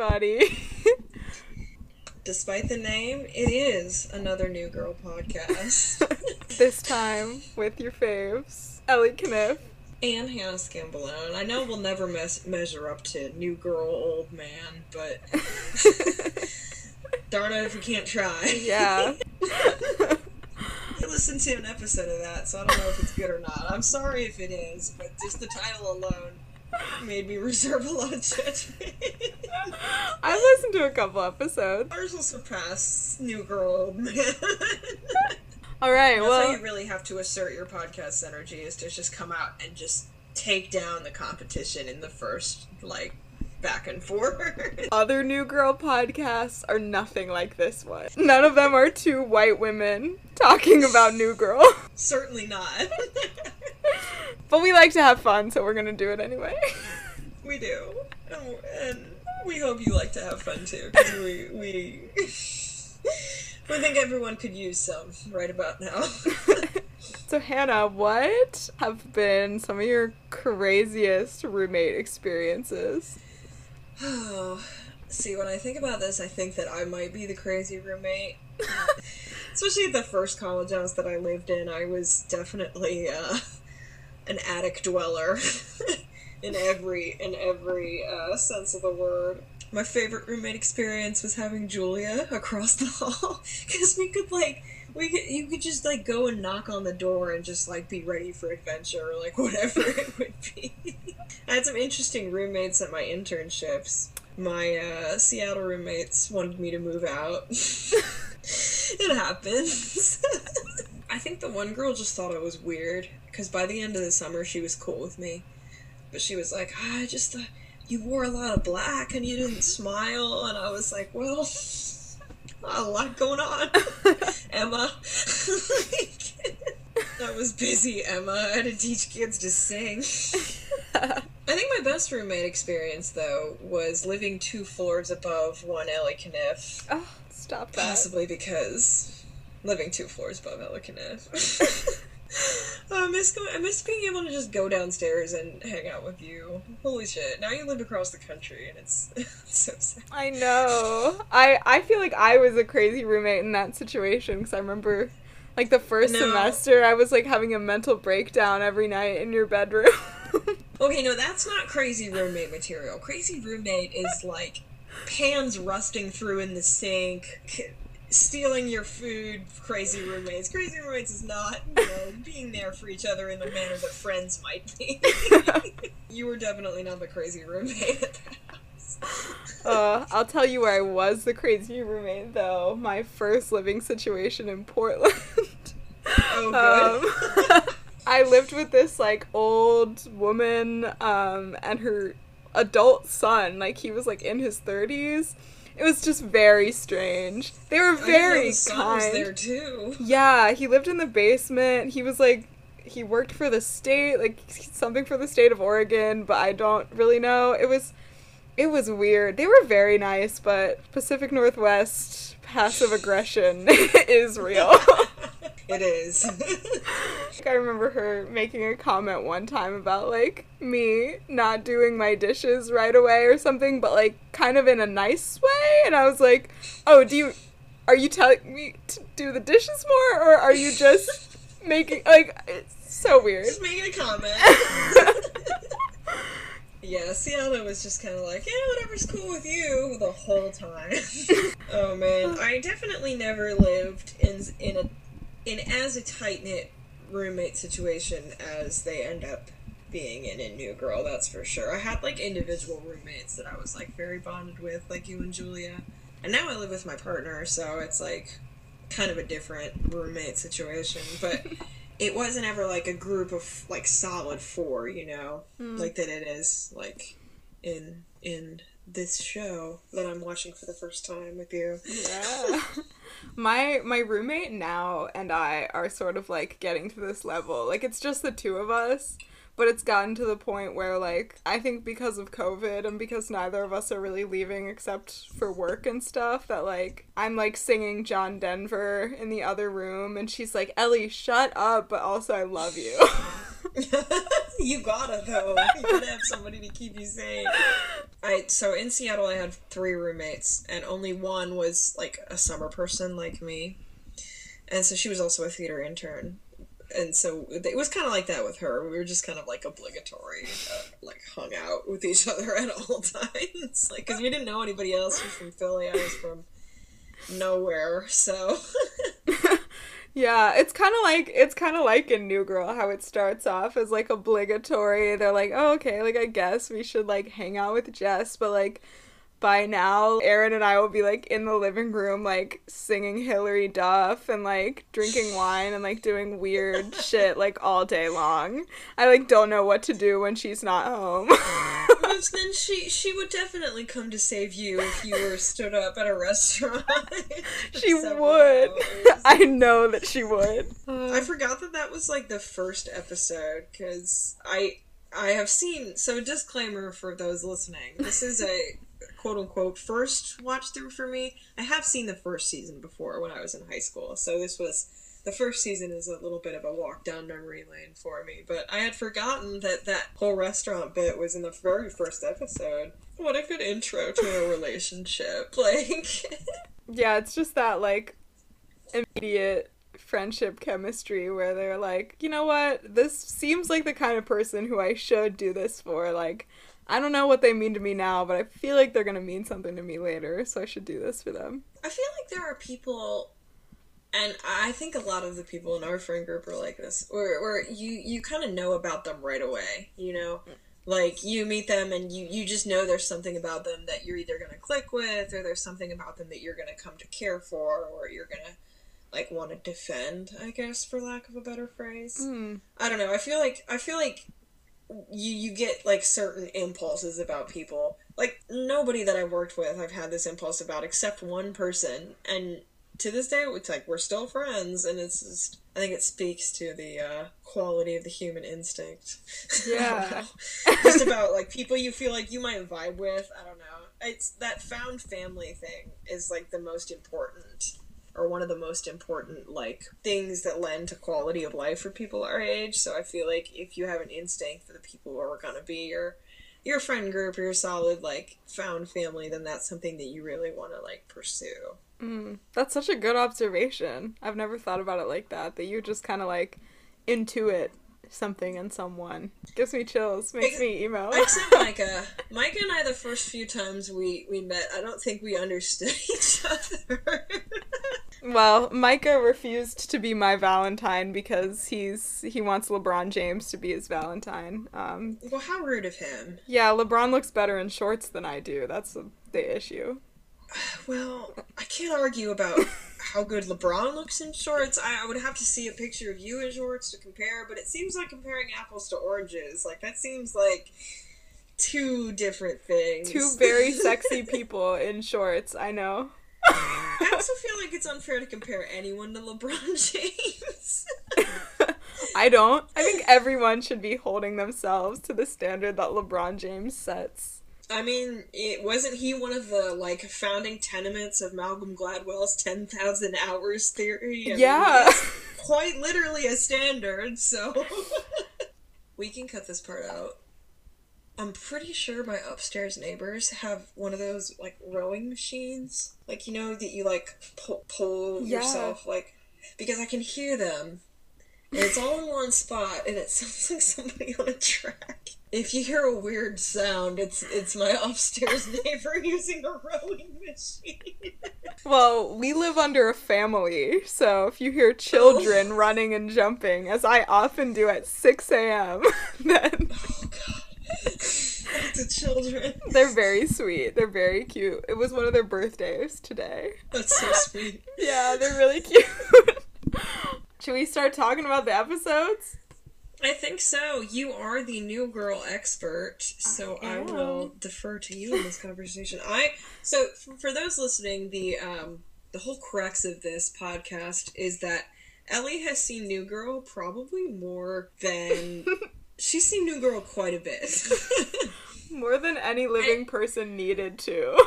everybody. Despite the name, it is another New Girl podcast. this time with your faves, Ellie Kniff. and Hannah Scambalone. I know we'll never mes- measure up to New Girl, Old Man, but darn it if we can't try. Yeah. I listened to an episode of that, so I don't know if it's good or not. I'm sorry if it is, but just the title alone made me reserve a lot of judgment. I listened to a couple episodes. Ours will surpass New Girl, Old Man. All right, That's how well, you really have to assert your podcast energy is to just come out and just take down the competition in the first like back and forth. other New Girl podcasts are nothing like this one. None of them are two white women talking about New Girl. Certainly not. but we like to have fun, so we're gonna do it anyway. we do, oh, and, and we hope you like to have fun too. 'cause we we we think everyone could use some right about now. so, Hannah, what have been some of your craziest roommate experiences? Oh, see, when I think about this, I think that I might be the crazy roommate. Especially at the first college house that I lived in, I was definitely uh, an attic dweller in every in every uh, sense of the word. My favorite roommate experience was having Julia across the hall because we could like we could you could just like go and knock on the door and just like be ready for adventure or like whatever it would be. I had some interesting roommates at my internships. My uh, Seattle roommates wanted me to move out. it happens. I think the one girl just thought I was weird because by the end of the summer she was cool with me, but she was like, "I just thought you wore a lot of black and you didn't smile," and I was like, "Well." Not a lot going on, Emma. I was busy, Emma. I had to teach kids to sing. I think my best roommate experience, though, was living two floors above one Ellie Kniff. Oh, stop that. Possibly because living two floors above Ellie Kniff. I miss going, I miss being able to just go downstairs and hang out with you. Holy shit! Now you live across the country, and it's, it's so sad. I know. I I feel like I was a crazy roommate in that situation because I remember, like the first No. semester, I was like having a mental breakdown every night in your bedroom. Okay, no, that's not crazy roommate material. Crazy roommate is like pans rusting through in the sink, stealing your food. Crazy roommates. Crazy roommates is not, you know, being there for each other in the manner that friends might be. you were definitely not the crazy roommate at that house. uh, I'll tell you where I was the crazy roommate though. My first living situation in Portland. Oh, good. Um, I lived with this like old woman um, and her adult son. Like he was like in his thirties. It was just very strange. They were very the son was kind. there too. Yeah, he lived in the basement. He was like he worked for the state, like something for the state of Oregon, but I don't really know. It was it was weird. They were very nice, but Pacific Northwest passive aggression is real. It is. Like, I remember her making a comment one time about like me not doing my dishes right away or something, but like kind of in a nice way. And I was like, "Oh, do you? Are you telling me to do the dishes more, or are you just making like it's so weird?" Just making a comment. yeah, Sienna was just kind of like, yeah, whatever's cool with you the whole time. oh man, I definitely never lived in in a in as a tight knit roommate situation as they end up being in a New Girl. That's for sure. I had like individual roommates that I was like very bonded with, like you and Julia, and now I live with my partner, so it's like kind of a different roommate situation, but. it wasn't ever like a group of like solid four, you know, hmm. like that it is like in in this show that I'm watching for the first time with you. Yeah. my my roommate now and I are sort of like getting to this level. Like it's just the two of us, but it's gotten to the point where like I think because of COVID and because neither of us are really leaving except for work and stuff that like I'm like singing John Denver in the other room and she's like, "Ellie, shut up, but also I love you." you gotta though. You gotta have somebody to keep you sane. I so in Seattle I had three roommates and only one was like a summer person like me. And so she was also a theater intern. And so it was kind of like that with her. We were just kind of like obligatory, uh, like hung out with each other at all times, like because we didn't know anybody else. She was from Philly. I was from nowhere, so Yeah, it's kind of like it's kind of like in New Girl how it starts off as like obligatory. They're like, "Oh, okay, like I guess we should like hang out with Jess," but like by now, Erin and I will be like in the living room, like singing Hilary Duff and like drinking wine and like doing weird shit like all day long. I like don't know what to do when she's not home. But then she she would definitely come to save you if you were stood up at a restaurant. she would. hours. I know that she would. I forgot that that was like the first episode because I I have seen. So disclaimer for those listening: this is a quote unquote first watch through for me. I have seen the first season before when I was in high school, so this was. The first season is a little bit of a walk down memory lane for me, but I had forgotten that that whole restaurant bit was in the very first episode. What a good intro to a relationship. Like, Yeah, it's just that like immediate friendship chemistry where they're like, you know what, this seems like the kind of person who I should do this for. Like, I don't know what they mean to me now, but I feel like they're gonna mean something to me later, so I should do this for them. I feel like there are people, and I think a lot of the people in our friend group are like this, where, where you, you kind of know about them right away, you know? Like, you meet them and you, you just know there's something about them that you're either going to click with, or there's something about them that you're going to come to care for, or you're going to, like, want to defend, I guess, for lack of a better phrase. Hmm. I don't know. I feel like I feel like you you get like certain impulses about people. Like nobody that I've worked with, I've had this impulse about except one person, and to this day, it's like we're still friends, and it's just. I think it speaks to the uh, quality of the human instinct. Yeah. just about like people you feel like you might vibe with. I don't know. It's that found family thing is like the most important or one of the most important like things that lend to quality of life for people our age. So I feel like if you have an instinct for the people who are gonna be your your friend group or your solid like found family, then that's something that you really want to like pursue. Mm. That's such a good observation. I've never thought about it like that. That you just kind of like intuit something in someone. Gives me chills. Makes me emo. Except Micah. Micah and I, the first few times we, we met, I don't think we understood each other. Well, Micah refused to be my Valentine because he's he wants LeBron James to be his Valentine. Um, well, how rude of him. yeah, LeBron looks better in shorts than I do. That's the, the issue. Well, I can't argue about how good LeBron looks in shorts. I, I would have to see a picture of you in shorts to compare, but it seems like comparing apples to oranges. Like, that seems like two different things. Two very sexy people in shorts. I know. I also feel like it's unfair to compare anyone to LeBron James. I don't. I think everyone should be holding themselves to the standard that LeBron James sets. I mean, it wasn't he one of the like founding tenements of Malcolm Gladwell's ten thousand hours theory? I mean, Yeah. it's quite literally a standard. So we can cut this part out. I'm pretty sure my upstairs neighbors have one of those like rowing machines, like you know that you like pull, pull Yeah. yourself, like because I can hear them. It's all in one spot, and it sounds like somebody on a track. If you hear a weird sound, it's it's my upstairs neighbor using a rowing machine. Well, we live under a family, so if you hear children oh. running and jumping, as I often do at 6 a.m., then oh god, the children. they're very sweet. They're very cute. It was one of their birthdays today. That's so sweet. Yeah, they're really cute. Should we start talking about the episodes? I think so. You are the new girl expert, so I I, will defer to you in this conversation. I so for, for those listening, the um the whole crux of this podcast is that Ellie has seen New Girl probably more than she's seen New Girl quite a bit. More than any living person needed to.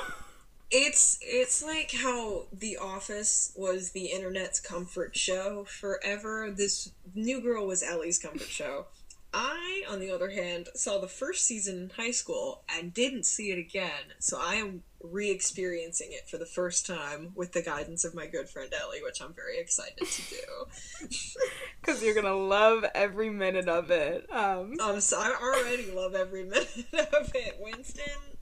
It's it's like how The Office was the internet's comfort show forever. This New Girl was Ellie's comfort show. I, on the other hand, saw the first season in high school and didn't see it again, so I am re experiencing it for the first time with the guidance of my good friend Ellie, which I'm very excited to do. Because you're gonna love every minute of it. Um, um, so I already love every minute of it. Winston.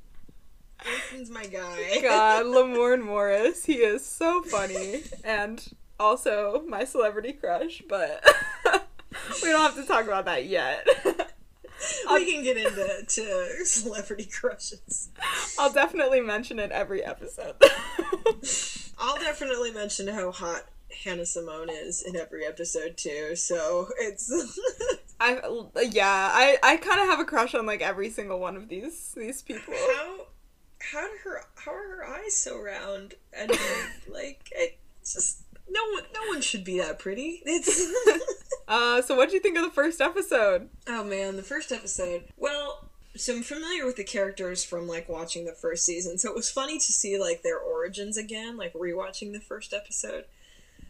Winston's my guy. God, Lamorne Morris. He is so funny. And also my celebrity crush, but we don't have to talk about that yet. we can get into to celebrity crushes. I'll definitely mention it every episode. I'll definitely mention how hot Hannah Simone is in every episode too. So it's I yeah, I I kind of have a crush on like every single one of these these people. How how do her how are her eyes so round and like it's just no one no one should be that pretty. It's uh so what do you think of the first episode? Oh man, the first episode. Well, so I'm familiar with the characters from like watching the first season, so it was funny to see like their origins again, like rewatching the first episode.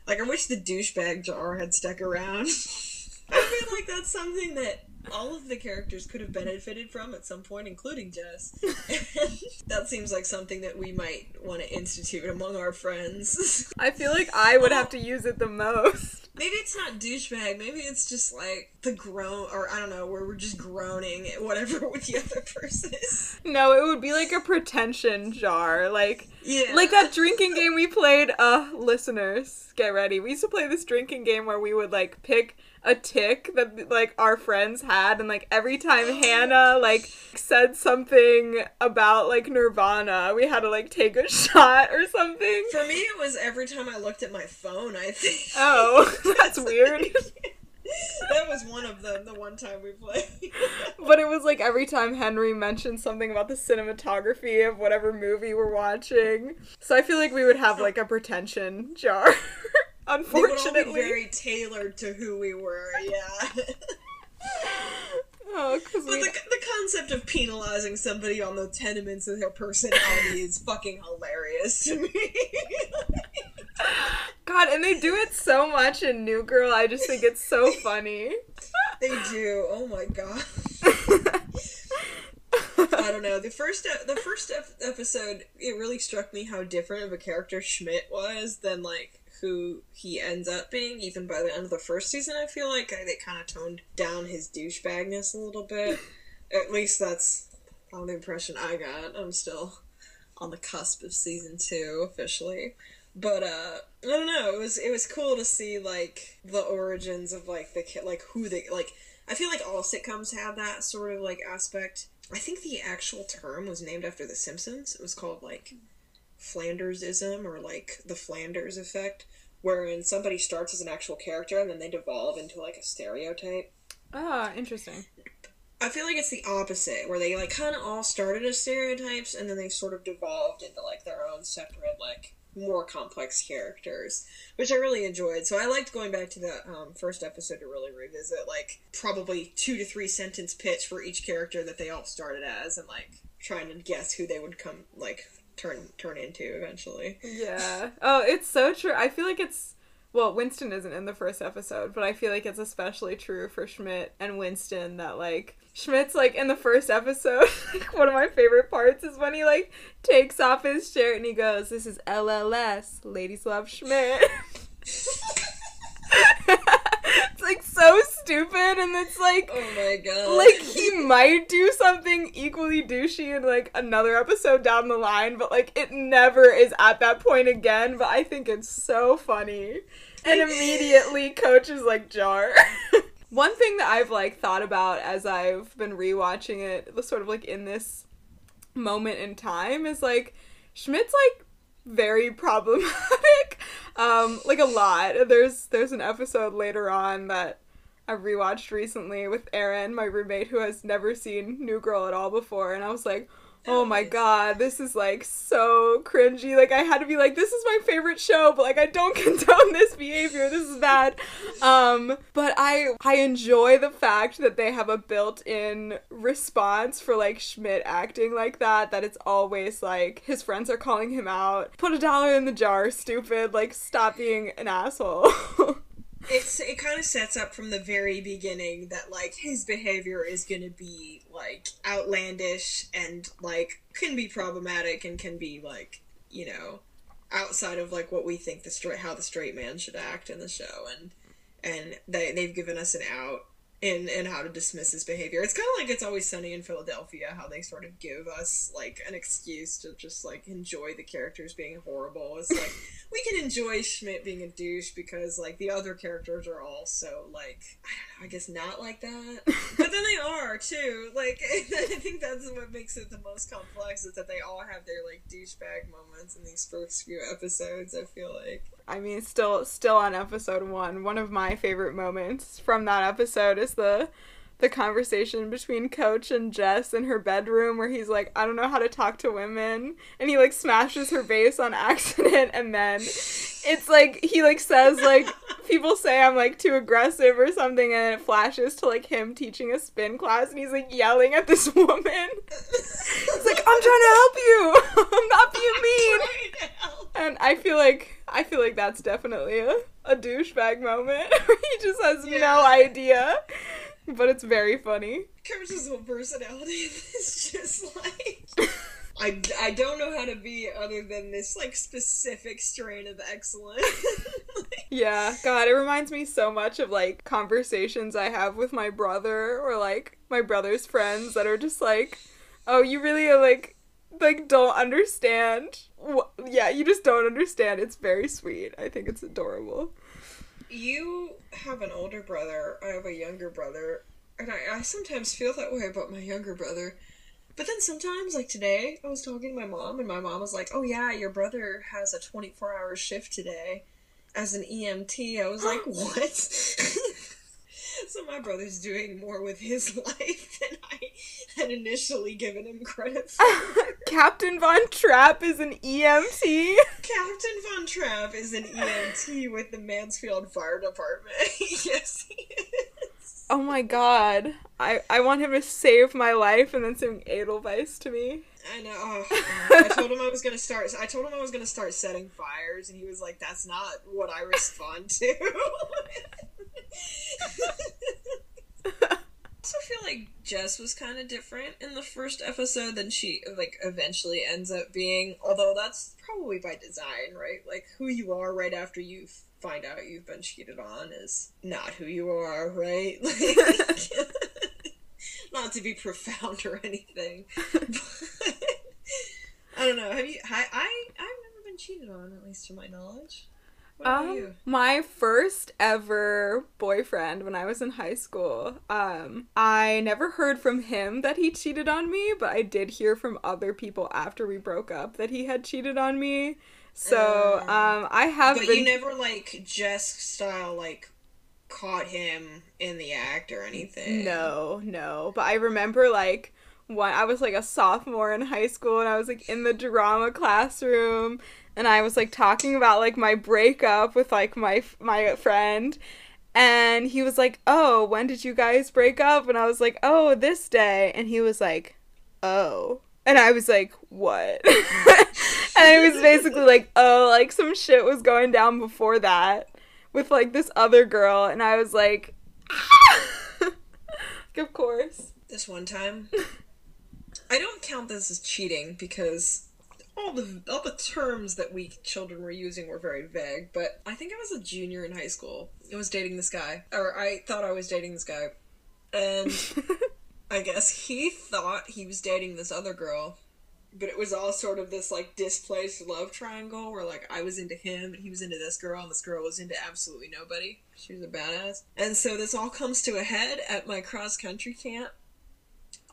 Like I wish the douchebag jar had stuck around. I feel like that's something that all of the characters could have benefited from at some point, including Jess. that seems like something that we might want to institute among our friends. I feel like I would have to use it the most. Maybe it's not douchebag. Maybe it's just like the groan, or I don't know, where we're just groaning at whatever with the other person is. No, it would be like a pretension jar, like yeah, like that drinking game we played. Uh, listeners, get ready. We used to play this drinking game where we would like pick a tick that like our friends had and like every time oh Hannah like said something about like Nirvana, we had to like take a shot or something. For me it was every time I looked at my phone, I think. Oh, that's weird. that was one of them, the one time we played. but it was like every time Henry mentioned something about the cinematography of whatever movie we're watching. So I feel like we would have like a pretension jar. Unfortunately, very tailored to who we were. Yeah. oh, but the, the concept of penalizing somebody on the tenements of their personality is fucking hilarious to me. God, and they do it so much in New Girl. I just think it's so funny. they do. Oh my god. I don't know. The first the first episode, it really struck me how different of a character Schmidt was than like who he ends up being. Even by the end of the first season, I feel like they kind of toned down his douchebagness a little bit. At least that's the impression I got. I'm still on the cusp of season two officially. But uh I don't know, it was it was cool to see like the origins of like the like who they like I feel like all sitcoms have that sort of like aspect. I think the actual term was named after The Simpsons. It was called like Flandersism or like the Flanders effect, wherein somebody starts as an actual character and then they devolve into like a stereotype. Ah, interesting. I feel like it's the opposite, where they like kind of all started as stereotypes and then they sort of devolved into like their own separate like more complex characters, which I really enjoyed. So I liked going back to the um, first episode to really revisit like probably two to three sentence pitch for each character that they all started as, and like trying to guess who they would come like turn turn into eventually. Yeah. Oh, it's so true. I feel like it's well, Winston isn't in the first episode, but I feel like it's especially true for Schmidt and Winston that like Schmidt's like in the first episode, like one of my favorite parts is when he like takes off his shirt and he goes, "This is LLS, ladies love Schmidt." it's like so stupid and it's like oh my god like he might do something equally douchey in like another episode down the line but like it never is at that point again but i think it's so funny. And immediately coach is like jar. One thing that i've like thought about as i've been rewatching it sort of like in this moment in time is like schmidt's like very problematic. Um like a lot. There's there's an episode later on that i rewatched recently with Erin, my roommate who has never seen new girl at all before and i was like oh my god this is like so cringy. Like i had to be like this is my favorite show but like i don't condone this behavior. This is bad. Um but i i enjoy the fact that they have a built-in response for like schmidt acting like that that it's always like his friends are calling him out. Put a dollar in the jar stupid. Like stop being an asshole it's it kind of sets up from the very beginning that like his behavior is going to be like outlandish and like can be problematic and can be like you know outside of like what we think the straight how the straight man should act in the show. And and they they've given us an out in in how to dismiss his behavior. It's kind of like it's always sunny in Philadelphia, how they sort of give us like an excuse to just like enjoy the characters being horrible. It's like we can enjoy Schmidt being a douche because like the other characters are also like I guess not like that, but then they are too. Like I think that's what makes it the most complex is that they all have their like douchebag moments in these first few episodes. I feel like. I mean, still, still on episode one. One of my favorite moments from that episode is the the conversation between Coach and Jess in her bedroom where he's like, I don't know how to talk to women. And he like smashes her face on accident. And then it's like, he like says, like, people say I'm like too aggressive or something. And it flashes to like him teaching a spin class. And he's like yelling at this woman. He's like, I'm trying to help you. I'm not being mean. And I feel like, I feel like that's definitely a, a douchebag moment where he just has Yeah. no idea. But it's very funny. Coach's whole personality is just like I, I don't know how to be other than this like specific strain of excellent. Yeah, God, it reminds me so much of like conversations I have with my brother or like my brother's friends that are just like, "Oh, you really are like like don't understand." Yeah, you just don't understand. It's very sweet. I think it's adorable. you have an older brother. I have a younger brother, and I, I sometimes feel that way about my younger brother. But then sometimes, like today, I was talking to my mom, and my mom was like, "Oh yeah, your brother has a twenty-four hour shift today as an EMT." I was like, "What?" so my brother's doing more with his life than I had initially given him credit for. Captain Von Trapp is an EMT. Captain Von Trapp is an EMT with the Mansfield Fire Department. yes, he is. Oh my god. I I want him to save my life and then sing Edelweiss to me. I know. Oh, I told him I was gonna start. I told him I was gonna start setting fires, and he was like, "That's not what I respond to." I also feel like Jess was kind of different in the first episode than she like eventually ends up being. Although that's probably by design, right? Like who you are right after you find out you've been cheated on is not who you are, right? Like, not to be profound or anything. But, I don't know. Have you? I, I I've never been cheated on, at least to my knowledge. Um, my first ever boyfriend when I was in high school. Um, I never heard from him that he cheated on me, but I did hear from other people after we broke up that he had cheated on me. So, Mm. um, I have But been. you never like Jess style like caught him in the act or anything. No, no. But I remember like when I was like a sophomore in high school and I was like in the drama classroom and I was like talking about like my breakup with like my my friend and he was like, "Oh, when did you guys break up?" And I was like, "Oh, this day." And he was like, "Oh." And I was like, "What?" and it was basically like, "Oh, like some shit was going down before that." With like this other girl, and I was like, ah. of course. This one time, I don't count this as cheating because all the all the terms that we children were using were very vague. But I think I was a junior in high school. I was dating this guy, or I thought I was dating this guy, and I guess he thought he was dating this other girl. But it was all sort of this like displaced love triangle where like I was into him and he was into this girl and this girl was into absolutely nobody. She was a badass. And so this all comes to a head at my cross country camp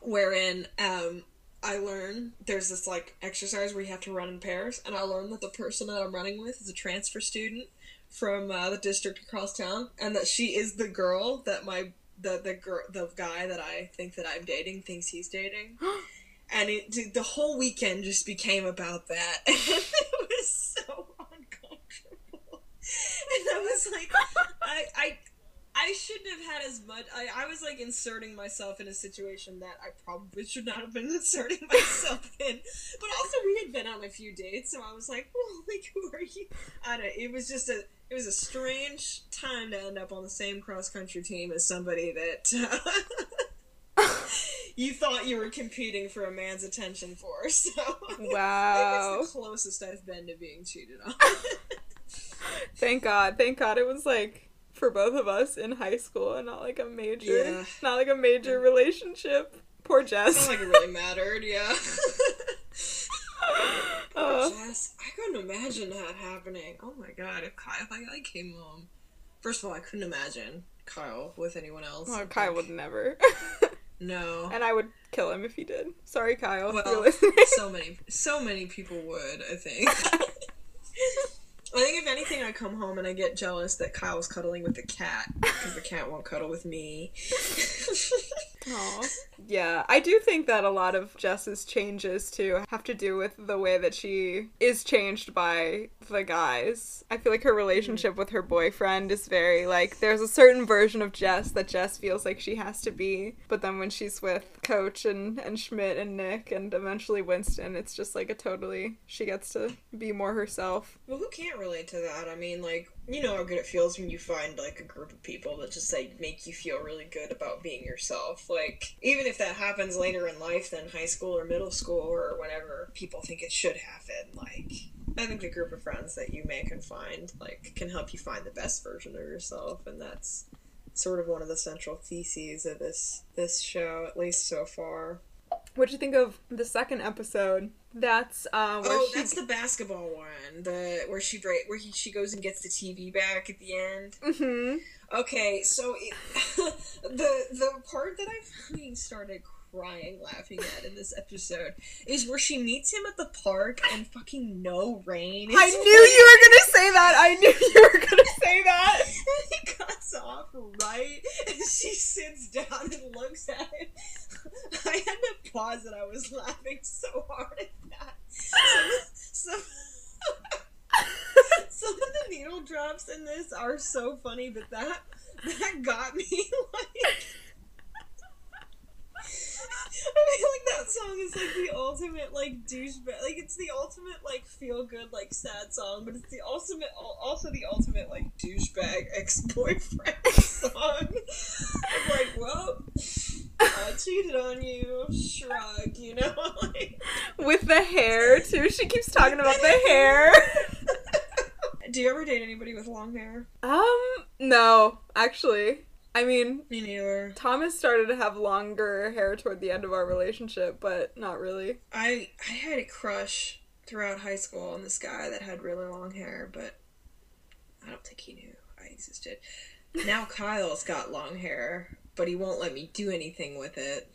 wherein um I learn there's this like exercise where you have to run in pairs, and I learned that the person that I'm running with is a transfer student from uh, the district across town, and that she is the girl that my the the girl the guy that I think that I'm dating thinks he's dating, and it the whole weekend just became about that, and it was so uncomfortable, and I was like, I shouldn't have had as much. I, I was like inserting myself in a situation that I probably should not have been inserting myself in. But also, we had been on a few dates, so I was like, well, like, who are you? I don't know. It was just a. it was a strange time to end up on the same cross country team as somebody that uh, you thought you were competing for a man's attention for. So Wow. it's the closest I've been to being cheated on. Thank God. Thank God it was like for both of us in high school and not like a major Yeah. not like a major relationship. Poor It's Jess. not like it really mattered. Yeah. Uh, Jess, I couldn't imagine that happening. Oh my god, if Kyle like, I came home. First of all, I couldn't imagine Kyle with anyone else. I Kyle would never. No. and I would kill him if he did. Sorry, Kyle, if Well, so many, so many people would. I think. I think if anything, I come home and I get jealous that Kyle's cuddling with the cat because the cat won't cuddle with me. Aw. Yeah, I do think that a lot of Jess's changes too have to do with the way that she is changed by the guys. I feel like her mm-hmm. relationship with her boyfriend is very like there's a certain version of Jess that Jess feels like she has to be, but then when she's with Coach and and Schmidt and Nick and eventually Winston, it's just like a totally she gets to be more herself. Well, who can't relate to that? I mean, like, you know how good it feels when you find, like, a group of people that just, like, make you feel really good about being yourself. Like, even if that happens later in life than high school or middle school or whenever people think it should happen, like, I think the group of friends that you make and find, like, can help you find the best version of yourself, and that's sort of one of the central theses of this this show, at least so far. What'd you think of the second episode? That's uh, where Oh, she that's the basketball one, the where she where he, she goes and gets the TV back at the end. hmm Okay, so it, the the part that I fucking started crying laughing at in this episode is where she meets him at the park and fucking no rain. I knew you were gonna say that. I knew you were gonna say that. he cuts off right, and she sits down and looks at him. I had to pause, and I was laughing so hard at that. Some, some, some of the needle drops in this are so funny, but that that got me like. I feel like that song is like the ultimate like douchebag. Like it's the ultimate like feel good like sad song, but it's the ultimate also the ultimate like douchebag ex boyfriend song. I'm like, well, I cheated on you. Shrug, you know. like, With the hair too. She keeps talking about the hair. do you ever date anybody with long hair? Um, no, actually. I mean, Me neither. Thomas started to have longer hair toward the end of our relationship, but not really. I I had a crush throughout high school on this guy that had really long hair, but I don't think he knew I existed. Now Kyle's got long hair, but he won't let me do anything with it.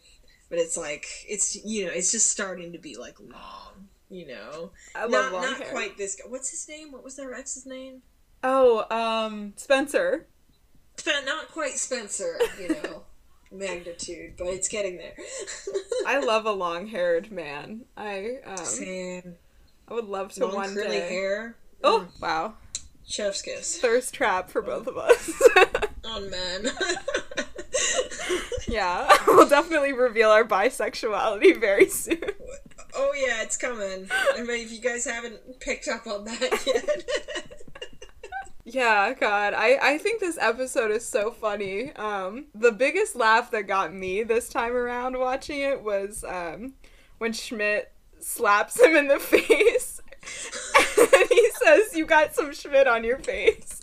But it's like it's you know it's just starting to be like long, you know. I love not long not hair. quite this guy. What's his name? What was their ex's name? Oh, um, Spencer. Spen- not quite Spencer, you know, magnitude, but it's getting there. I love a long-haired man. I um, Same. I would love to Long one curly day. hair. Oh, wow. Chef's kiss Thirst trap for both of us. on men. yeah, we'll definitely reveal our bisexuality very soon. oh yeah, it's coming. I mean, if you guys haven't picked up on that yet. Yeah, God, I I think this episode is so funny. Um, the biggest laugh that got me this time around watching it was um when Schmidt slaps him in the face, and he says, "You got some Schmidt on your face."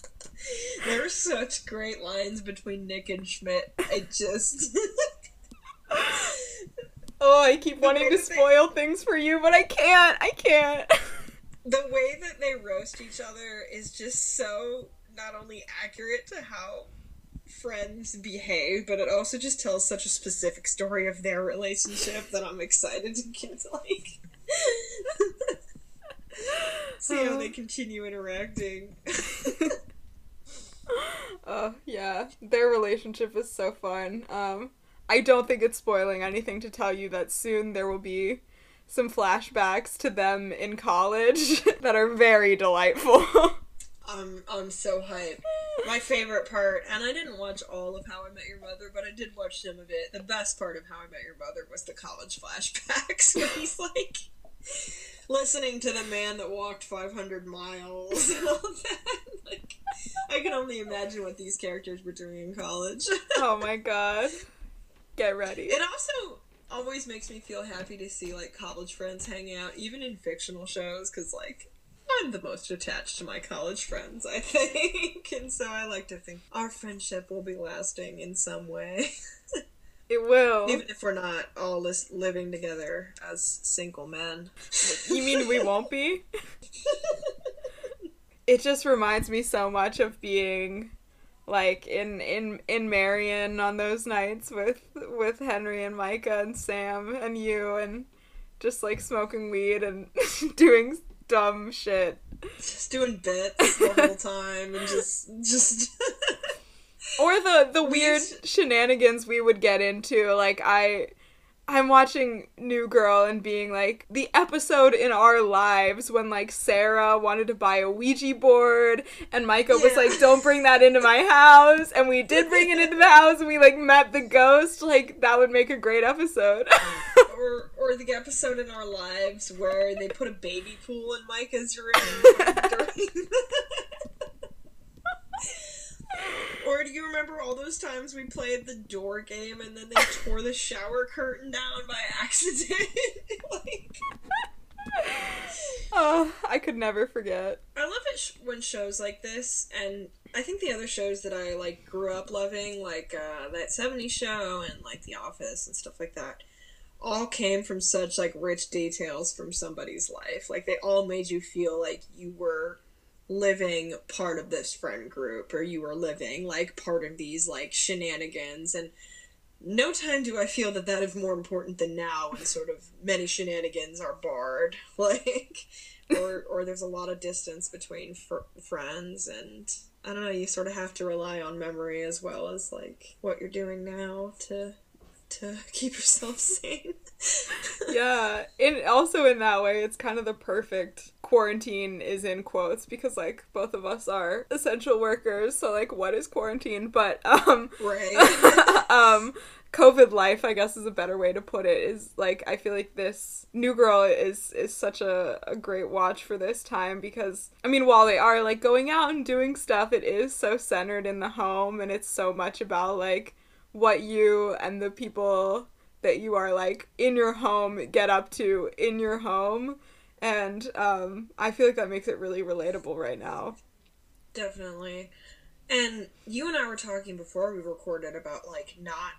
there are such great lines between Nick and Schmidt. I just. Oh, I keep wanting to spoil things for you, but I can't. I can't. The way that they roast each other is just so not only accurate to how friends behave, but it also just tells such a specific story of their relationship that I'm excited to get to like see how they continue interacting. Oh, yeah. Their relationship is so fun. Um, I don't think it's spoiling anything to tell you that soon there will be some flashbacks to them in college that are very delightful. I'm I'm so hyped. My favorite part, and I didn't watch all of How I Met Your Mother, but I did watch some of it. The best part of How I Met Your Mother was the college flashbacks, where he's like, Listening to the man that walked 500 miles and all that. Like, I can only imagine what these characters were doing in college. oh my god. Get ready. It also always makes me feel happy to see like college friends hang out, even in fictional shows, because like I'm the most attached to my college friends, I think, and so I like to think our friendship will be lasting in some way. It will. Even if we're not all living together as single men. you mean we won't be? it just reminds me so much of being like in in in Marion on those nights with with Henry and Micah and Sam and you and just like smoking weed and doing dumb shit. Just doing bits the whole time and just just or the the weird shenanigans we would get into like i i'm watching new girl and being like the episode in our lives when like sarah wanted to buy a ouija board and micah yeah. was like don't bring that into my house. And we did bring it into the house and we like met the ghost. Like that would make a great episode. Or or the episode in our lives where they put a baby pool in micah's room during or do you remember all those times we played the door game and then they tore the shower curtain down by accident? like... Oh, I could never forget. I love it sh- when shows like this, and I think the other shows that I like grew up loving, like uh, that '70s show and like The Office and stuff like that, all came from such like rich details from somebody's life. Like they all made you feel like you were living part of this friend group or you are living like part of these like shenanigans and no time do I feel that that is more important than now when sort of many shenanigans are barred like or or there's a lot of distance between fr- friends and I don't know you sort of have to rely on memory as well as like what you're doing now to to keep yourself sane. yeah, and also in that way, it's kind of the perfect quarantine is in quotes because like both of us are essential workers. So like, what is quarantine? But um, right. um, COVID life, I guess, is a better way to put it. Is like I feel like this New Girl is is such a, a great watch for this time because I mean, while they are like going out and doing stuff, it is so centered in the home and it's so much about like what you and the people that you are like in your home get up to in your home. And um, i feel like that makes it really relatable right now. Definitely. And you and i were talking before we recorded about like not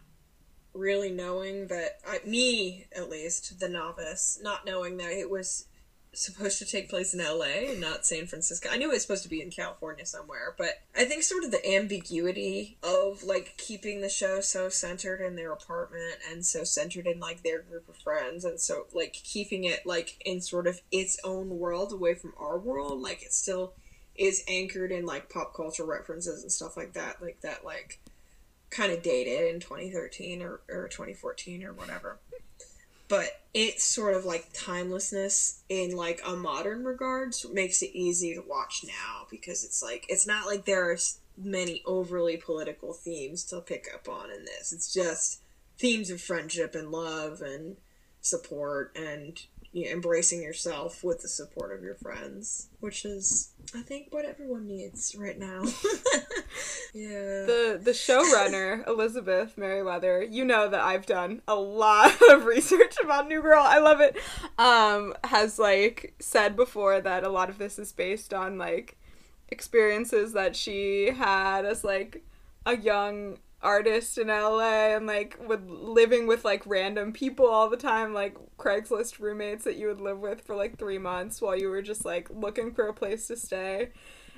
really knowing that I, me at least the novice not knowing that it was supposed to take place in LA and not San Francisco. I knew it was supposed to be in California somewhere, but I think sort of the ambiguity of like keeping the show so centered in their apartment and so centered in like their group of friends and so like keeping it like in sort of its own world away from our world, like it still is anchored in like pop culture references and stuff like that, like that like kind of dated in 2013 or, or 2014 or whatever but it's sort of like timelessness in like a modern regards makes it easy to watch now because it's like it's not like there are many overly political themes to pick up on in this. It's just themes of friendship and love and support and you know, embracing yourself with the support of your friends, which is I think what everyone needs right now. yeah. The the showrunner Elizabeth Meriwether, you know that I've done a lot of research about New Girl. I love it. Um, has like said before that a lot of this is based on like experiences that she had as like a young artist in LA and like with living with like random people all the time, like Craigslist roommates that you would live with for like three months while you were just like looking for a place to stay.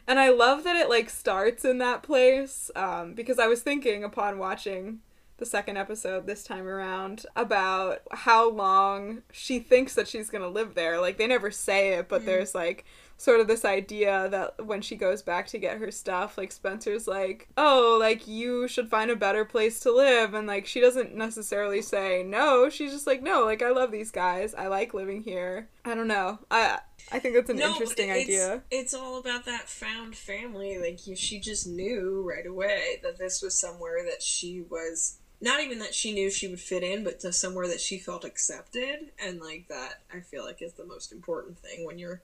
And I love that it like starts in that place um, because I was thinking upon watching the second episode this time around about how long she thinks that she's gonna live there. Like they never say it, but mm. there's like sort of this idea that when she goes back to get her stuff, like Spencer's like, "Oh, like you should find a better place to live." And like she doesn't necessarily say no, she's just like, "No, like I love these guys. I like living here." I don't know. I I think that's an no, interesting it's, idea. It's all about that found family. Like she just knew right away that this was somewhere that she was not even that she knew she would fit in, but to somewhere that she felt accepted. And like that, I feel like is the most important thing when you're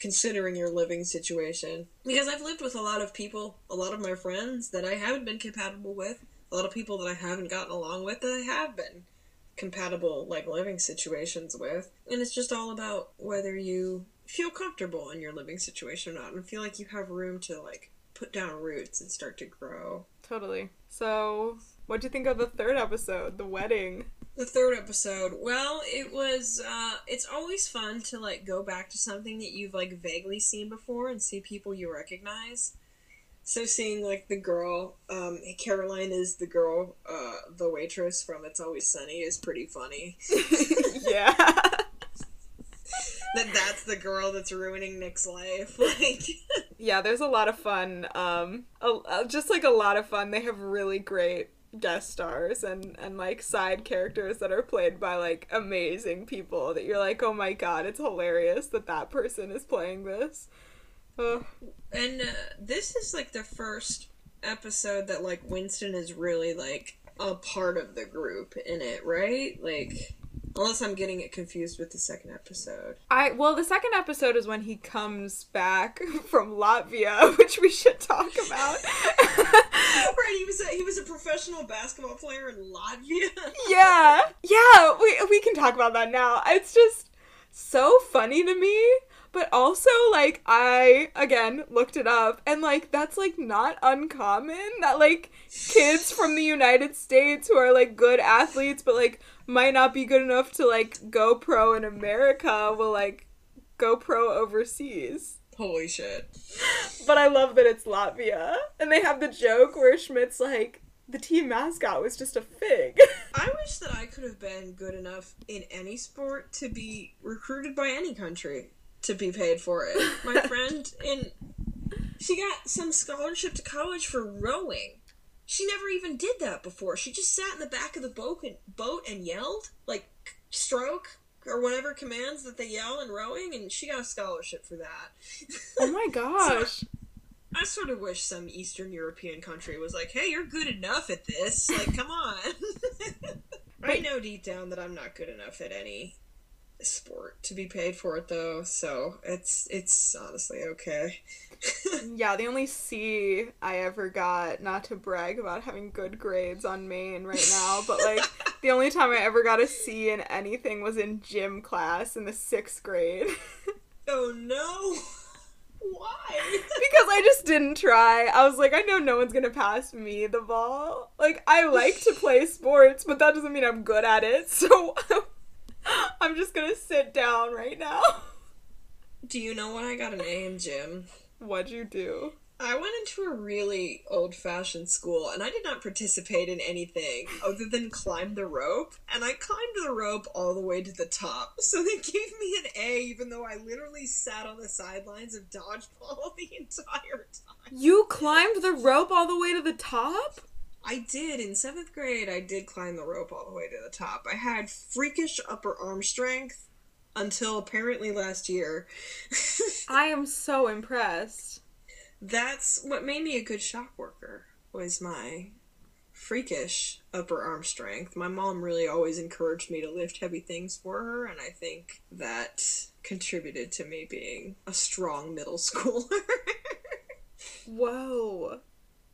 considering your living situation. Because I've lived with a lot of people, a lot of my friends that I haven't been compatible with, a lot of people that I haven't gotten along with that I have been compatible like living situations with. And it's just all about whether you feel comfortable in your living situation or not and feel like you have room to like put down roots and start to grow. Totally. So, what do you think of the third episode, the wedding? The third episode. Well, it was uh it's always fun to like go back to something that you've like vaguely seen before and see people you recognize. So seeing like the girl, um Caroline is the girl, uh the waitress from It's Always Sunny is pretty funny. yeah. that that's the girl that's ruining Nick's life. Like yeah, there's a lot of fun. Um, a, just like a lot of fun. They have really great guest stars and and like side characters that are played by like amazing people that you're like, oh my god, it's hilarious that that person is playing this. And uh, this is like the first episode that like Winston is really like a part of the group in it, right? Like Unless I'm getting it confused with the second episode. I well, the second episode is when he comes back from Latvia, which we should talk about. right, he was a, he was a professional basketball player in Latvia. yeah, yeah, we we can talk about that now. It's just so funny to me but also like i again looked it up and like that's like not uncommon that like kids from the united states who are like good athletes but like might not be good enough to like go pro in America will like go pro overseas. Holy shit. But I love that it's Latvia. And they have the joke where Schmidt's like, the team mascot was just a fig. I wish that I could have been good enough in any sport to be recruited by any country to be paid for it. My friend in she got some scholarship to college for rowing. She never even did that before. She just sat in the back of the boat and, boat and yelled, like stroke or whatever commands that they yell in rowing, and she got a scholarship for that. Oh my gosh. so I, I sort of wish some Eastern European country was like, hey, you're good enough at this. Like, come on. I know deep down that I'm not good enough at any sport to be paid for it though, so it's it's honestly okay. yeah, the only C I ever got, not to brag about having good grades on Maine right now, but like the only time I ever got a C in anything was in gym class in the sixth grade. oh no. Why? because I just didn't try. I was like, I know no one's gonna pass me the ball. Like, I like to play sports, but that doesn't mean I'm good at it. So I'm just gonna sit down right now. Do you know when I got an A in gym? What'd you do? I went into a really old fashioned school and I did not participate in anything other than climb the rope. And I climbed the rope all the way to the top. So they gave me an A even though I literally sat on the sidelines of dodgeball the entire time. You climbed the rope all the way to the top? I did. In seventh grade, I did climb the rope all the way to the top. I had freakish upper arm strength until apparently last year. I am so impressed. That's what made me a good shock worker was my freakish upper arm strength. My mom really always encouraged me to lift heavy things for her, and I think that contributed to me being a strong middle schooler. Whoa.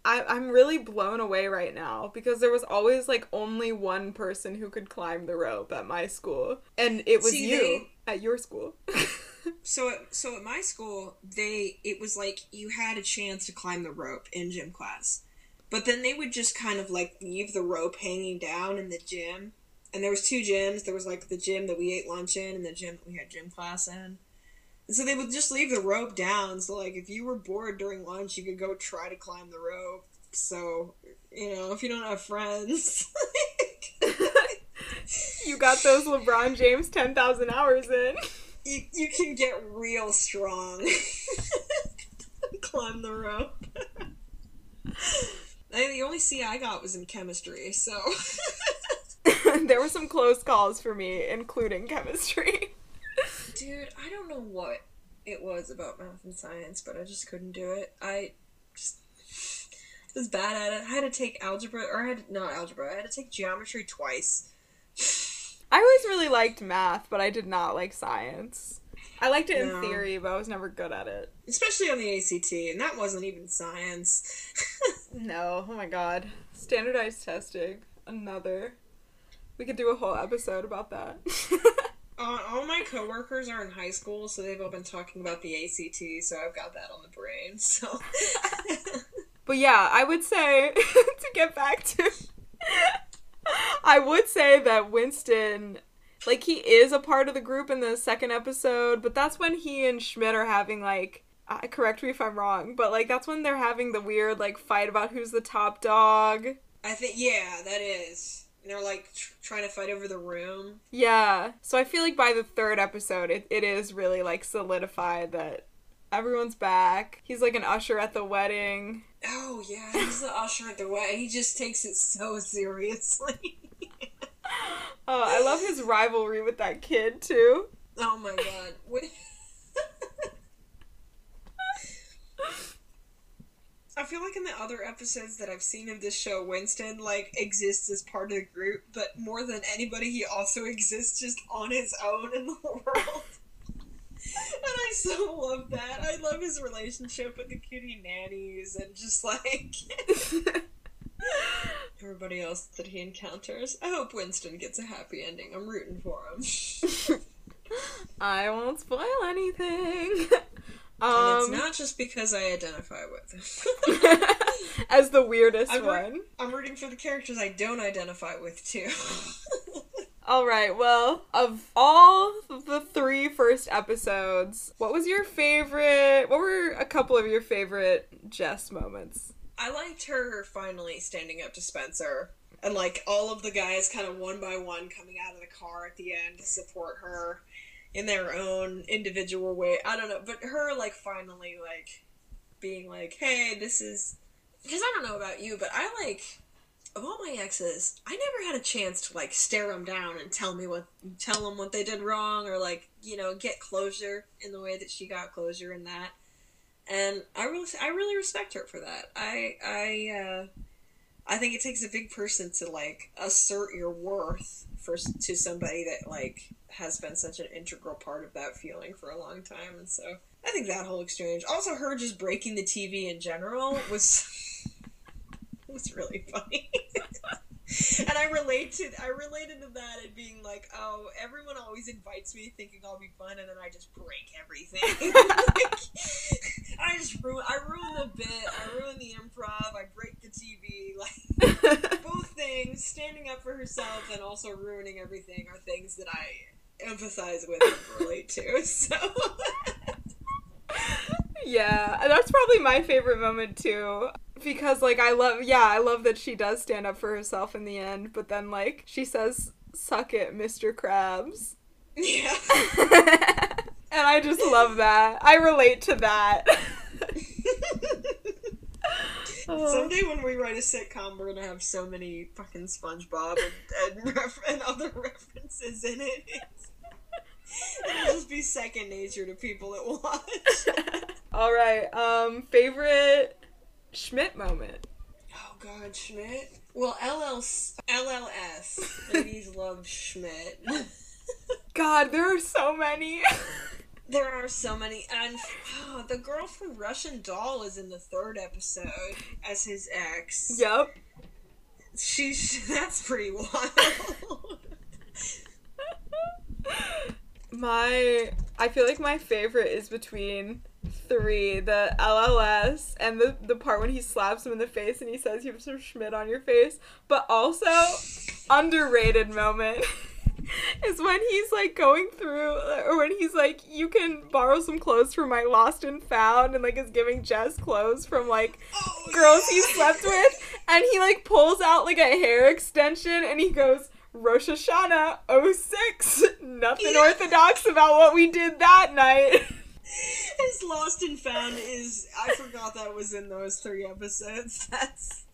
I, I'm really blown away right now because there was always like only one person who could climb the rope at my school, and it was See, you they, at your school. so, at, so at my school, they it was like you had a chance to climb the rope in gym class, but then they would just kind of like leave the rope hanging down in the gym. And there was two gyms. There was like the gym that we ate lunch in, and the gym that we had gym class in. So they would just leave the rope down. So like if you were bored during lunch, you could go try to climb the rope. So you know if you don't have friends. you got those LeBron James ten thousand hours in. You you can get real strong. climb the rope. I, the only C I got was in chemistry, so. there were some close calls for me, including chemistry. Dude, I don't know what it was about math and science, but I just couldn't do it. I just was bad at it. I had to take algebra, or I had not algebra. I had to take geometry twice. I always really liked math, but I did not like science. I liked it in theory, but I was never good at it. Especially on the ACT, and that wasn't even science. No, oh my god. Standardized testing. Another. We could do a whole episode about that. Uh, all my coworkers are in high school, so they've all been talking about the ACT, so I've got that on the brain. So, but yeah, I would say, to get back to. I would say that Winston, like, he is a part of the group in the second episode, but that's when he and Schmidt are having, like, uh, correct me if I'm wrong, but, like, that's when they're having the weird, like, fight about who's the top dog. I think yeah, that is. And they're like tr- trying to fight over the room. Yeah. So I feel like by the third episode, it, it is really like solidified that everyone's back. He's like an usher at the wedding. Oh yeah, he's the usher at the wedding. He just takes it so seriously. Oh, I love his rivalry with that kid too. oh my god. When- I feel like in the other episodes that I've seen of this show, Winston like exists as part of the group, but more than anybody, he also exists just on his own in the world. and I so love that. I love his relationship with the cutie nannies and just like everybody else that he encounters. I hope Winston gets a happy ending. I'm rooting for him. I won't spoil anything. And it's Um, not just because I identify with him. as the weirdest I'm, one. root- I'm rooting for the characters I don't identify with too. All right. Well, of all the three first episodes, what was your favorite? What were a couple of your favorite Jess moments? I liked her finally standing up to Spencer. And like all of the guys kind of one by one coming out of the car at the end to support her in their own individual way. I don't know, but her like finally like being like, "Hey, this is because I don't know about you, but I like of all my exes, I never had a chance to like stare them down and tell me what tell them what they did wrong or like, you know, get closure in the way that she got closure in that and I really, I really respect her for that. I, I, uh, I think it takes a big person to like assert your worth for to somebody that like has been such an integral part of that feeling for a long time, and so I think that whole exchange, also her just breaking the TV in general, was was really funny. and I relate to I related to that and being like, oh, everyone always invites me thinking I'll be fun, and then I just break everything. Like, I just ruin I ruin the bit, I ruin the improv, I break the TV, like both things, standing up for herself and also ruining everything are things that I empathize with and relate to. So Yeah, that's probably my favorite moment too. Because like I love yeah, I love that she does stand up for herself in the end, but then like she says, Suck it, Mr. Krabs. yeah. And I just love that. I relate to that. Oh. Someday when we write a sitcom, we're gonna have so many fucking SpongeBob and and, ref- and other references in it. It's, it'll just be second nature to people that watch. All right. Um favorite Schmidt moment. Oh God, Schmidt. Well, LLS, LLS. Ladies love Schmidt. God, there are so many. There are so many, and oh, the girl from Russian Doll is in the third episode as his ex. yep. She's that's pretty wild. My I feel like my favorite is between three, the LLS and the the part when he slaps him in the face and he says you have some Schmidt on your face, but also underrated moment is when he's like going through uh, or when he's like you can borrow some clothes from my lost and found and like is giving Jess clothes from like Oh, girls he slept with and he like pulls out like a hair extension and he goes Rosh Hashanah 06 nothing Yeah. orthodox about what we did that night His Lost and Found is. I forgot that was in those three episodes. That's.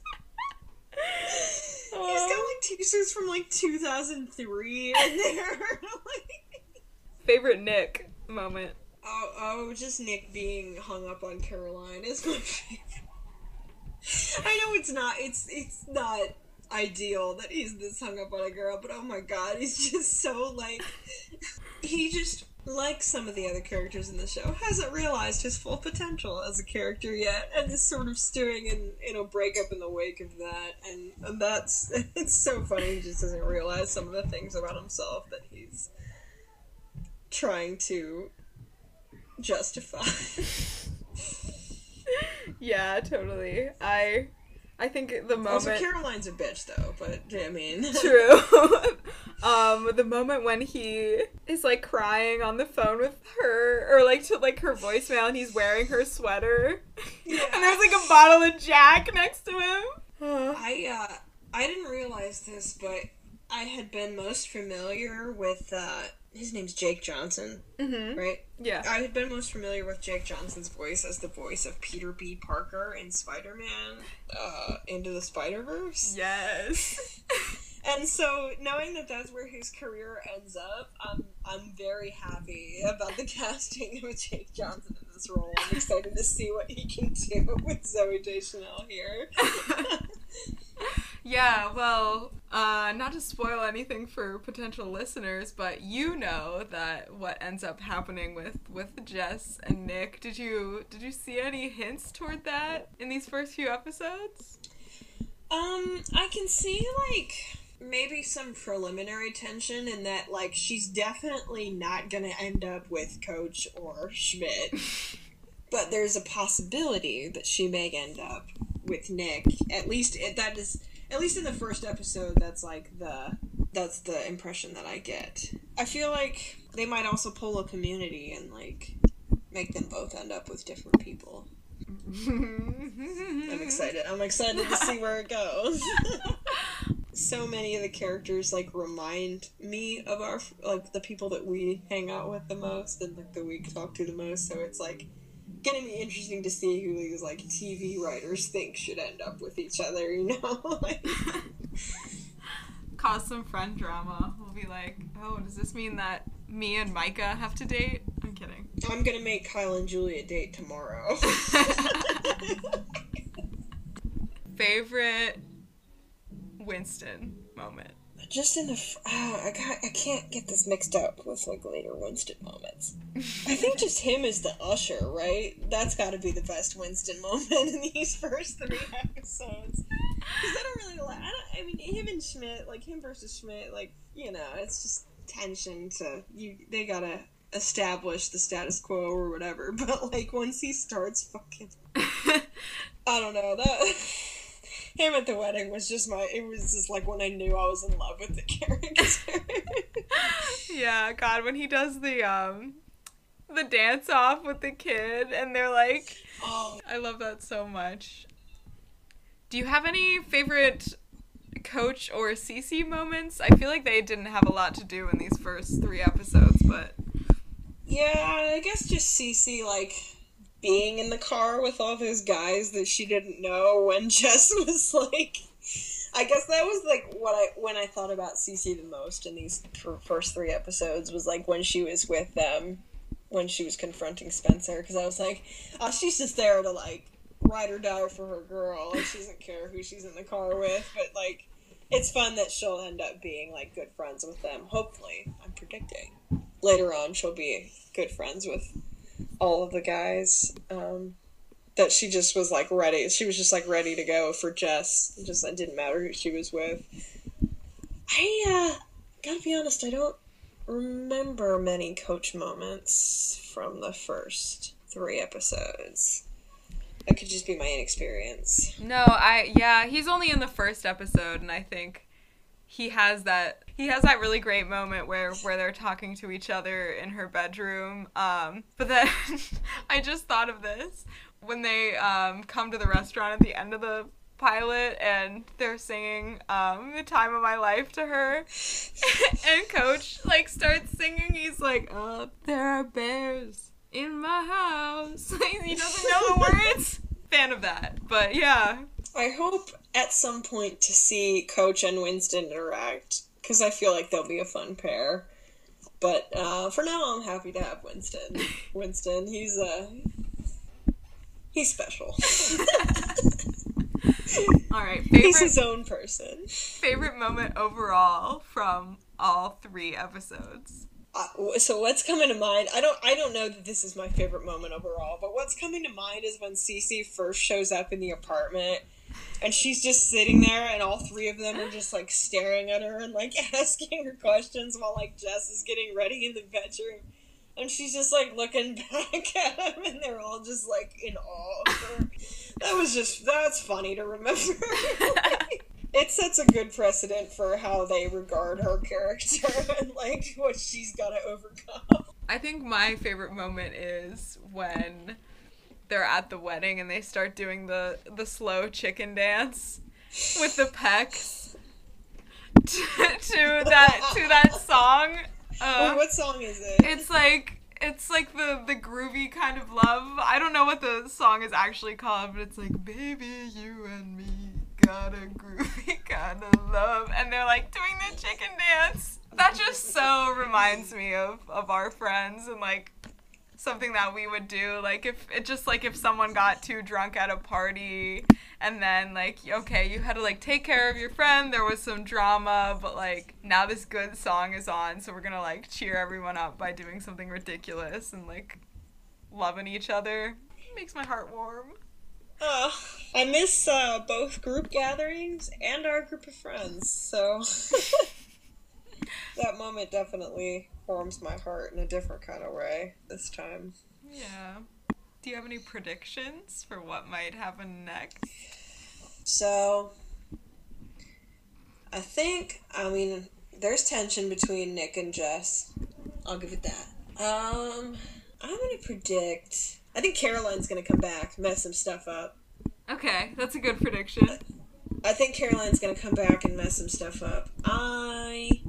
He's got oh. like t-shirts from like 2003 in there. like, favorite Nick moment oh, oh, just Nick being hung up on Caroline is my favorite. I know it's not. It's it's not ideal that he's this hung up on a girl, but oh my god, he's just so like he just like some of the other characters in the show hasn't realized his full potential as a character yet and is sort of stewing in in a breakup in the wake of that and, and that's it's so funny he just doesn't realize some of the things about himself that he's trying to justify yeah, totally. I I think the moment also Caroline's a bitch though but I mean True. um, the moment when he is like crying on the phone with her, or like to like her voicemail, and he's wearing her sweater, Yeah. and there's like a bottle of Jack next to him. I uh, I didn't realize this, but I had been most familiar with uh, his name's Jake Johnson, mm-hmm. right? Yeah. I had been most familiar with Jake Johnson's voice as the voice of Peter B. Parker in Spider-Man uh, Into the Spider-Verse. Yes. And so, knowing that that's where his career ends up, I'm I'm very happy about the casting of Jake Johnson in this role. I'm excited to see what he can do with Zooey Deschanel here. Yeah, well, uh, not to spoil anything for potential listeners, but you know that what ends up happening with with Jess and Nick. Did you did you see any hints toward that in these first few episodes? Um, I can see like maybe some preliminary tension in that like she's definitely not gonna end up with Coach or Schmidt. but there's a possibility that she may end up with Nick. At least it, that is at least in the first episode that's like the that's the impression that I get. I feel like they might also pull a community and like make them both end up with different people. I'm excited. I'm excited to see where it goes. so many of the characters like remind me of our like the people that we hang out with the most and like that we talk to the most. So it's like gonna be interesting to see who these like TV writers think should end up with each other. You know, like, Cause some friend drama. We'll be like, oh, does this mean that me and Micah have to date? I'm kidding. I'm gonna make Kyle and Julia date tomorrow. Favorite Winston moment. Just in the, ah, I got, I can't get this mixed up with like later Winston moments. I think just him as the usher, right? That's got to be the best Winston moment in these first three episodes. Because I don't really like. I don't. I mean, him and Schmidt, like him versus Schmidt, like you know, it's just tension to you. They gotta establish the status quo or whatever. But like once he starts fucking, I don't know that. Him at the wedding was just my. It was just like when I knew I was in love with the character. yeah, God, when he does the um the dance off with the kid and they're like oh, I love that so much. Do you have any favorite coach or Cece moments? I feel like they didn't have a lot to do in these first three episodes, but yeah, I guess just Cece like being in the car with all those guys that she didn't know when Jess was like. I guess that was like what I when I thought about Cece the most in these fir- first three episodes was like when she was with them, when she was confronting Spencer, because I was like, oh, she's just there to like ride or die for her girl. Like she doesn't care who she's in the car with, but like it's fun that she'll end up being like good friends with them. Hopefully, I'm predicting later on she'll be good friends with all of the guys. Um, that she just was like ready. She was just like ready to go for Jess. It just it didn't matter who she was with. I uh, gotta be honest. I don't remember many coach moments from the first three episodes. That could just be my inexperience. no, I yeah, he's only in the first episode and I think he has that he has that really great moment where where they're talking to each other in her bedroom. Um, but then I just thought of this when they um, come to the restaurant at the end of the pilot and they're singing um, the time of my life to her. And coach like starts singing. He's like up there are bears in my house. He doesn't know the words. Fan of that. But yeah I hope at some point to see Coach and Winston interact because I feel like they'll be a fun pair. But uh, for now, I'm happy to have Winston. Winston, he's uh, he's special. All right, He's his own person. favorite moment overall from all three episodes. Uh, so what's coming to mind? I don't. I don't know that this is my favorite moment overall, but what's coming to mind is when Cece first shows up in the apartment, and she's just sitting there, and all three of them are just like staring at her and like asking her questions while like Jess is getting ready in the bedroom, and she's just like looking back at him, and they're all just like in awe of her. That was just that's funny to remember. it sets a good precedent for how they regard her character and like what she's got to overcome. I think my favorite moment is when they're at the wedding and they start doing the the slow chicken dance with the pecs to, to that to that song. Uh, Wait, what song is it? it's like it's like the the groovy kind of love. I don't know what the song is actually called, but it's like baby you and me got a groovy kind of love and they're like doing the chicken dance. That just so reminds me of of our friends and like something that we would do like if it just like if someone got too drunk at a party and then like okay you had to like take care of your friend there was some drama but like now this good song is on so we're gonna like cheer everyone up by doing something ridiculous and like loving each other. It makes my heart warm. Uh, I miss uh, both group gatherings and our group of friends, so that moment definitely warms my heart in a different kind of way this time. yeah do you have any predictions for what might happen next So, I think, I mean, there's tension between Nick and Jess. I'll give it that. Um, I'm gonna predict. I think Caroline's gonna come back, mess some stuff up. okay that's a good prediction I think Caroline's gonna come back and mess some stuff up. I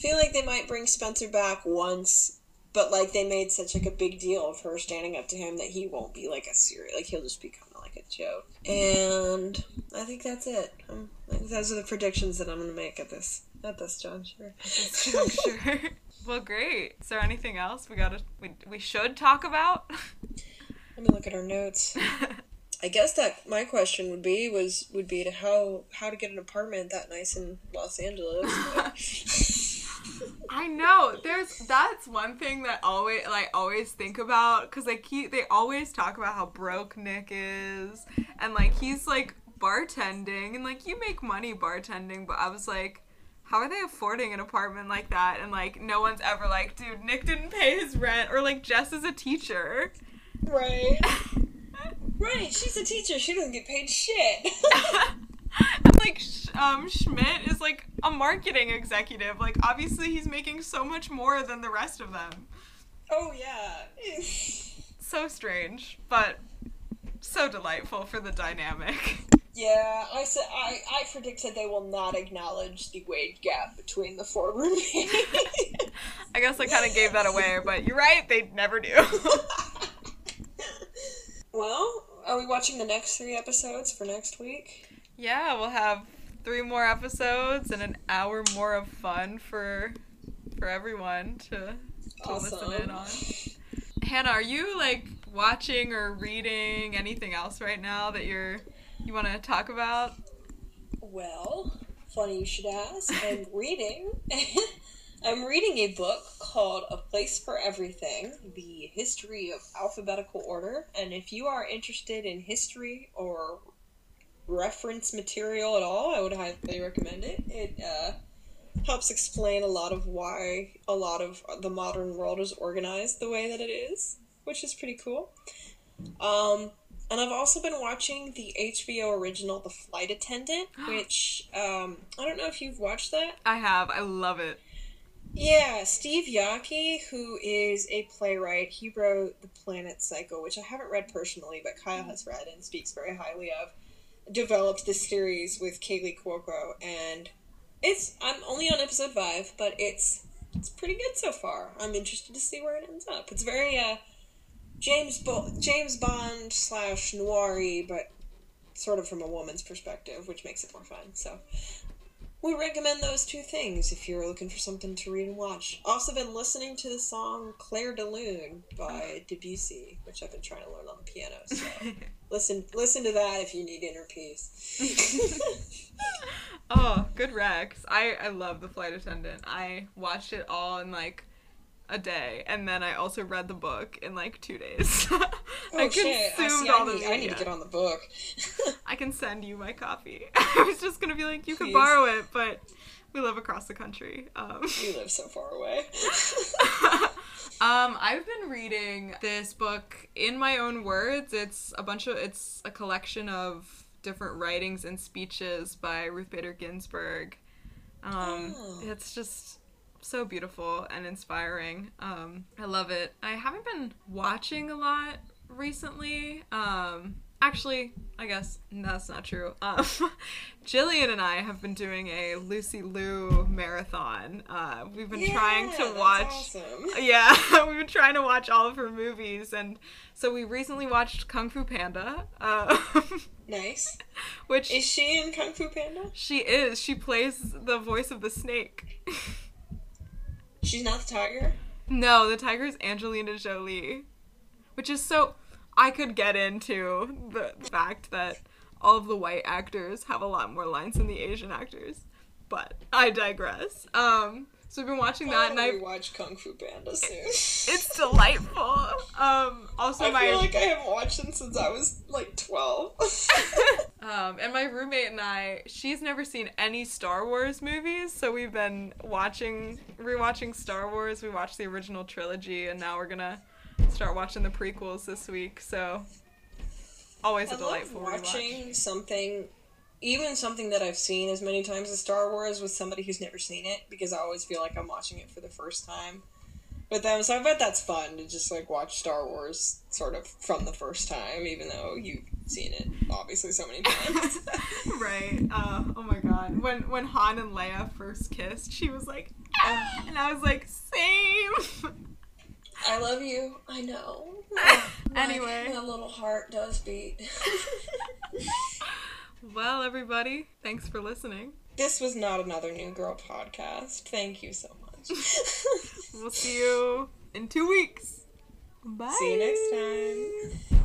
feel like they might bring Spencer back once, but like they made such like a big deal of her standing up to him that he won't be like a serious, like he'll just be kind of like a joke. And I think that's it. Um, those are the predictions that I'm gonna make at this at this juncture. sure. well, great. Is there anything else we gotta we, we should talk about? Let me look at our notes. I guess that my question would be was would be to how how to get an apartment that nice in Los Angeles. I know. There's that's one thing that always like always think about because like he they always talk about how broke Nick is and like he's like bartending and like you make money bartending, but I was like. How are they affording an apartment like that? And like, no one's ever like, dude, Nick didn't pay his rent, or like, Jess is a teacher. right. Right, she's a teacher. She doesn't get paid shit. and like um Schmidt is like a marketing executive. Like obviously he's making so much more than the rest of them. oh yeah. So strange, but so delightful for the dynamic. Yeah, I said I, I predicted they will not acknowledge the wage gap between the four roommates. I guess I kind of gave that away, but you're right, they never do. well, are we watching the next three episodes for next week? yeah, we'll have three more episodes and an hour more of fun for for everyone to to listen in on. Hannah, are you like watching or reading anything else right now that you're you want to talk about? Well, funny you should ask. I'm reading. I'm reading a book called A Place for Everything The History of Alphabetical Order. And if you are interested in history or reference material at all, I would highly recommend it. It uh, helps explain a lot of why a lot of the modern world is organized the way that it is, which is pretty cool. Um, and I've also been watching the HBO original The Flight Attendant, which um, I don't know if you've watched that. I have. I love it. Yeah, Steve Yockey, who is a playwright, he wrote The Planet Cycle, which I haven't read personally, but Kyle has read and speaks very highly of. Developed this series with Kaley Cuoco, and it's I'm only on episode five, but it's it's pretty good so far. I'm interested to see where it ends up. It's very uh James Bo- James Bond slash noiry, but sort of from a woman's perspective, which makes it more fun. So would recommend those two things if you're looking for something to read and watch. Also, been listening to the song "Clair de Lune by mm-hmm. Debussy, which I've been trying to learn on the piano. So listen, listen to that if you need inner peace. oh, good Rex. I I love the flight attendant. I watched it all in like a day, and then I also read the book in like two days. oh I shit! I, see, I, need, I need to get on the book. I can send you my copy. I was just gonna be like, you Please. could borrow it, but we live across the country. Um, you live so far away. um, I've been reading this book in my own words. It's a bunch of it's a collection of different writings and speeches by Ruth Bader Ginsburg. Um, oh. It's just so beautiful and inspiring. Um, I love it. I haven't been watching a lot recently. Um, actually, I guess that's not true. Um, Jillian and I have been doing a Lucy Liu marathon. Uh, we've been yeah, trying to watch. Awesome. Yeah, we've been trying to watch all of her movies, and so we recently watched Kung Fu Panda. Uh, nice. Which is she in Kung Fu Panda? She is. She plays the voice of the snake. She's not the tiger? No, the tiger is Angelina Jolie. Which is so. I could get into the fact that all of the white actors have a lot more lines than the Asian actors. But I digress. Um, so we've been watching that, and I watch Kung Fu Panda soon. it's delightful. Um, also, I my feel like I haven't watched it since I was like twelve. um, and my roommate and I, she's never seen any Star Wars movies, so we've been watching, rewatching Star Wars. We watched the original trilogy, and now we're gonna start watching the prequels this week. So always a I delightful love watching rewatch. something even something that I've seen as many times as Star Wars with somebody who's never seen it because I always feel like I'm watching it for the first time with them. So I bet that's fun to just like watch Star Wars sort of from the first time, even though you've seen it obviously so many times. right. Uh, oh my god. When when Han and Leia first kissed, she was like, ah! and I was like, same. I love you. I know. anyway, my little heart does beat. Well, everybody, thanks for listening. This was not another New Girl podcast. Thank you so much. we'll see you in two weeks. Bye. See you next time.